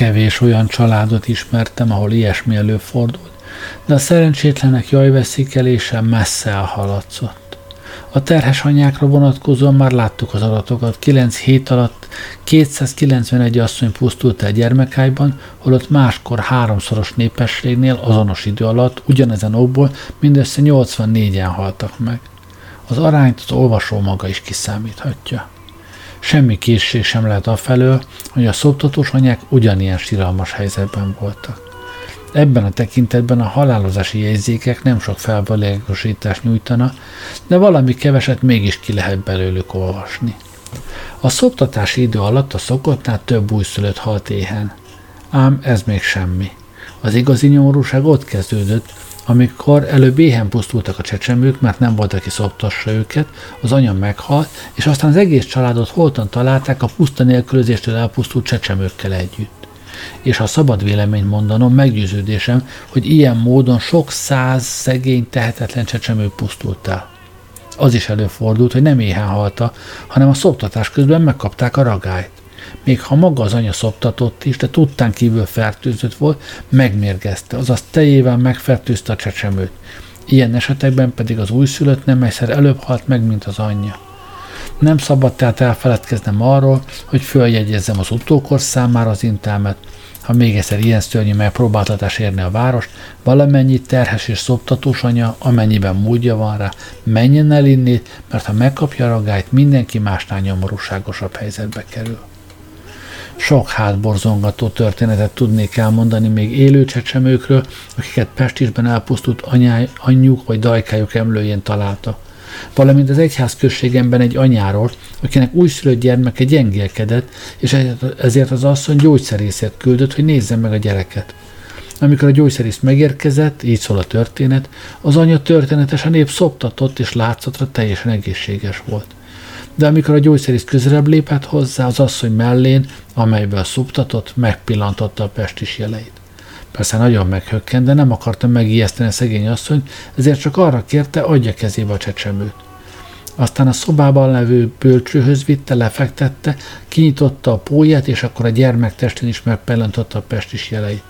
Kevés olyan családot ismertem, ahol ilyesmi előfordult, de a szerencsétlenek jajveszékelése messze elhaladszott. A terhes anyákra vonatkozóan már láttuk az adatokat. 9 hét alatt 291 asszony pusztult el gyermekájban, holott máskor háromszoros népességnél azonos idő alatt ugyanezen okból mindössze 84-en haltak meg. Az arányt az olvasó maga is kiszámíthatja. Semmi készség sem lehet afelől, hogy a szoptatós anyák ugyanilyen síralmas helyzetben voltak. Ebben a tekintetben a halálozási jegyzékek nem sok felvilágosítást nyújtana, de valami keveset mégis ki lehet belőlük olvasni. A szoptatási idő alatt a szokottnál több újszülött halt éhen. Ám ez még semmi. Az igazi nyomorúság ott kezdődött, amikor előbb éhen pusztultak a csecsemők, mert nem volt, aki szoptassa őket, az anya meghalt, és aztán az egész családot holtan találták a puszta nélkülözéstől elpusztult csecsemőkkel együtt. És ha szabad véleményt mondanom, meggyőződésem, hogy ilyen módon sok száz szegény, tehetetlen csecsemő pusztult el. Az is előfordult, hogy nem éhen halta, hanem a szoptatás közben megkapták a ragályt még ha maga az anya szoptatott is, de tudtán kívül fertőzött volt, megmérgezte, azaz tejével megfertőzte a csecsemőt. Ilyen esetekben pedig az újszülött nem egyszer előbb halt meg, mint az anyja. Nem szabad tehát elfeledkeznem arról, hogy följegyezzem az utókor számára az intelmet, ha még egyszer ilyen szörnyű megpróbáltatás érni a város, valamennyi terhes és szoptatós anya, amennyiben módja van rá, menjen el inni, mert ha megkapja a ragályt, mindenki másnál nyomorúságosabb helyzetbe kerül. Sok hátborzongató történetet tudnék elmondani még élő csecsemőkről, akiket Pestisben elpusztult anyáj, anyjuk vagy dajkájuk emlőjén találta. Valamint az egyház községemben egy anyáról, akinek újszülött gyermeke gyengélkedett, és ezért az asszony gyógyszerészet küldött, hogy nézze meg a gyereket. Amikor a gyógyszerész megérkezett, így szól a történet, az anya történetesen épp szoptatott és látszatra teljesen egészséges volt de amikor a gyógyszerész közelebb lépett hozzá, az asszony mellén, amelyben szuptatott, megpillantotta a pestis jeleit. Persze nagyon meghökkent, de nem akarta megijeszteni a szegény asszonyt, ezért csak arra kérte, adja kezébe a csecsemőt. Aztán a szobában levő bölcsőhöz vitte, lefektette, kinyitotta a póját, és akkor a gyermek testén is megpillantotta a pestis jeleit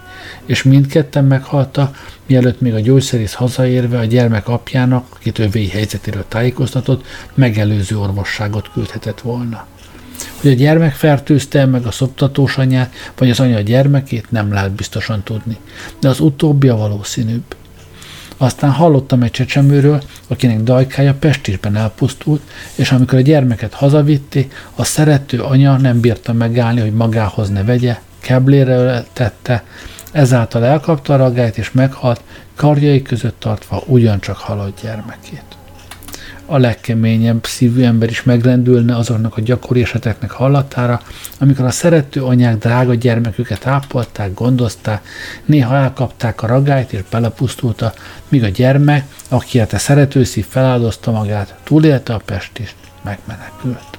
és mindketten meghalta, mielőtt még a gyógyszerész hazaérve a gyermek apjának, akit övéi helyzetéről tájékoztatott, megelőző orvosságot küldhetett volna. Hogy a gyermek fertőzte meg a szoptatós anyát, vagy az anya a gyermekét, nem lehet biztosan tudni, de az utóbbi a valószínűbb. Aztán hallottam egy csecsemőről, akinek dajkája Pestisben elpusztult, és amikor a gyermeket hazavitti, a szerető anya nem bírta megállni, hogy magához ne vegye, keblére tette, Ezáltal elkapta a ragályt és meghalt, karjai között tartva ugyancsak halott gyermekét. A legkeményebb szívű ember is megrendülne azoknak a gyakori eseteknek hallatára, amikor a szerető anyák drága gyermeküket ápolták, gondozták, néha elkapták a ragályt és belepusztulta, míg a gyermek, aki a szerető szív feláldozta magát, túlélte a pestist, megmenekült.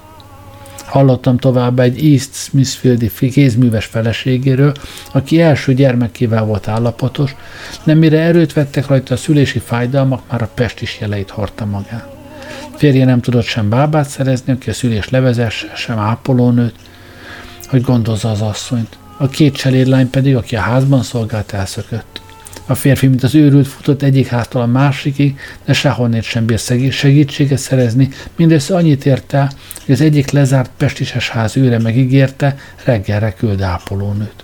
Hallottam tovább egy East Smithfieldi kézműves feleségéről, aki első gyermekével volt állapotos, de mire erőt vettek rajta a szülési fájdalmak, már a pest is jeleit hordta magán. Férje nem tudott sem bábát szerezni, aki a szülés levezesse, sem ápolónőt, hogy gondozza az asszonyt. A két cselédlány pedig, aki a házban szolgált, elszökött. A férfi, mint az őrült, futott egyik háztól a másikig, de sehonnét sem bír segítséget szerezni, mindössze annyit ért el, hogy az egyik lezárt pestises ház őre megígérte, reggelre küld ápolónőt.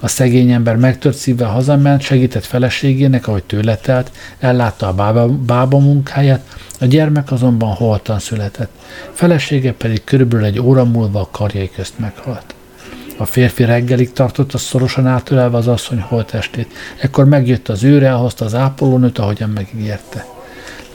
A szegény ember megtört szívvel hazament, segített feleségének, ahogy tőle telt, ellátta a bába, bába munkáját, a gyermek azonban holtan született. Felesége pedig körülbelül egy óra múlva a karjai közt meghalt. A férfi reggelig tartotta szorosan átölelve az asszony holtestét. Ekkor megjött az őre, elhozta az ápolónőt, ahogyan megígérte.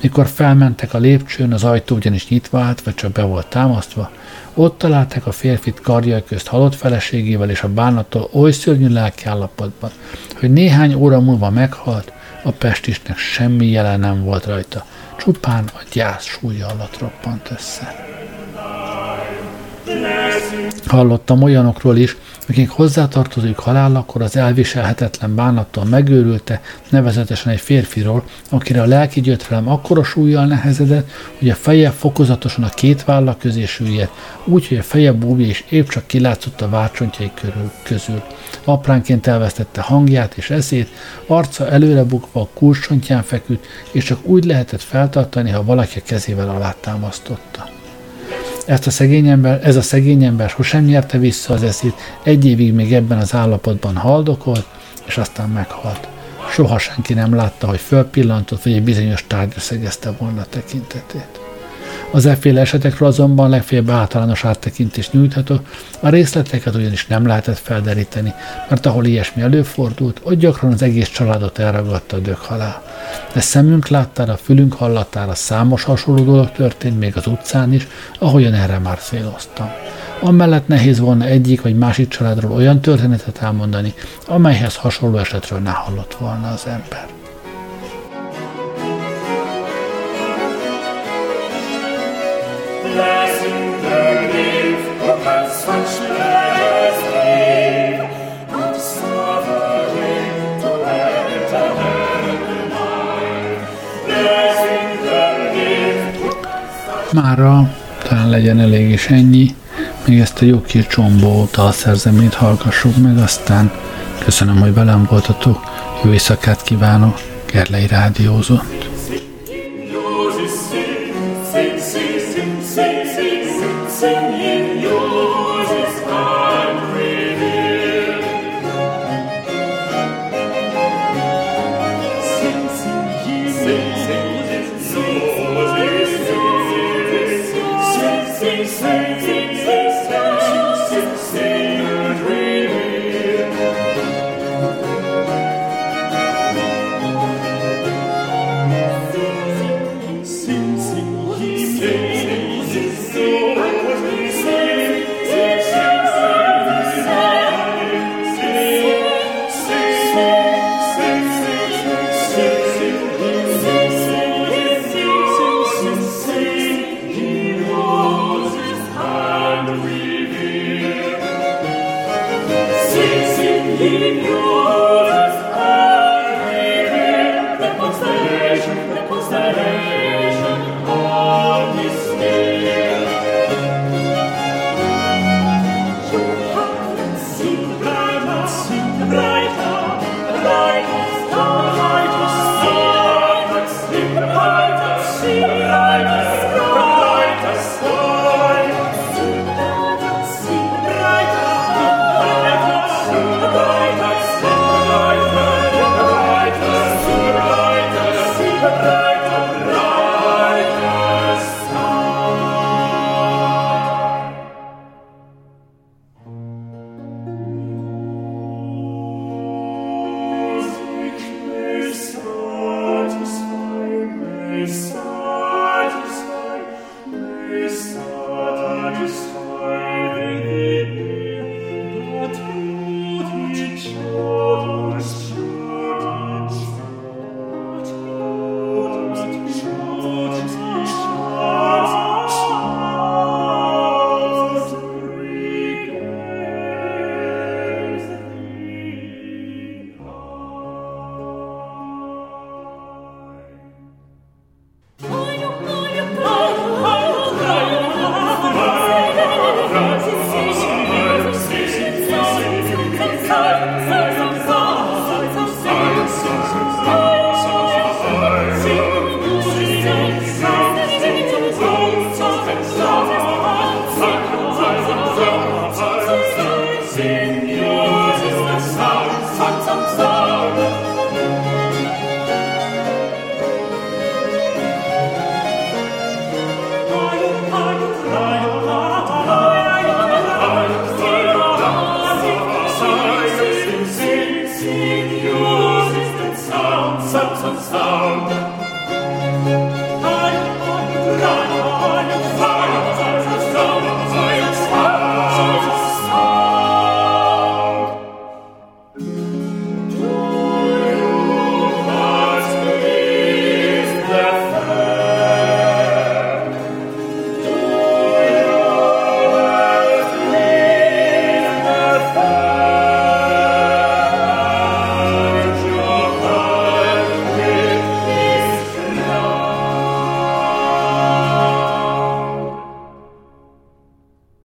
Mikor felmentek a lépcsőn, az ajtó ugyanis nyitva állt, vagy csak be volt támasztva, ott találták a férfit karjai közt halott feleségével és a bánattól oly szörnyű lelki állapotban, hogy néhány óra múlva meghalt, a pestisnek semmi jelen nem volt rajta, csupán a gyász súlya alatt roppant össze. Hallottam olyanokról is, akik hozzátartozók halállakor az elviselhetetlen bánattól megőrülte, nevezetesen egy férfiról, akire a lelki gyötrelem akkora súlyjal nehezedett, hogy a feje fokozatosan a két válla közé süllyedt, úgy, hogy a feje búbja is épp csak kilátszott a várcsontjai körül, közül. Apránként elvesztette hangját és eszét, arca előre bukva a kulcsontján feküdt, és csak úgy lehetett feltartani, ha valaki a kezével alátámasztotta. Ezt a szegény ember, ez a szegény ember sosem nyerte vissza az eszét, egy évig még ebben az állapotban haldokolt, és aztán meghalt. Soha senki nem látta, hogy fölpillantott, vagy egy bizonyos tárgyra szegezte volna a tekintetét. Az efféle esetekről azonban legfeljebb általános áttekintést nyújthatok, a részleteket ugyanis nem lehetett felderíteni, mert ahol ilyesmi előfordult, ott gyakran az egész családot elragadta a döghalál. De szemünk láttára, fülünk hallatára számos hasonló dolog történt még az utcán is, ahogyan erre már céloztam. Amellett nehéz volna egyik vagy másik családról olyan történetet elmondani, amelyhez hasonló esetről ne hallott volna az ember. Mára talán legyen elég is ennyi, még ezt a jó kis csombó dalszerzemét hallgassuk meg, aztán köszönöm, hogy velem voltatok, jó éjszakát kívánok, Gerlei Rádiózott.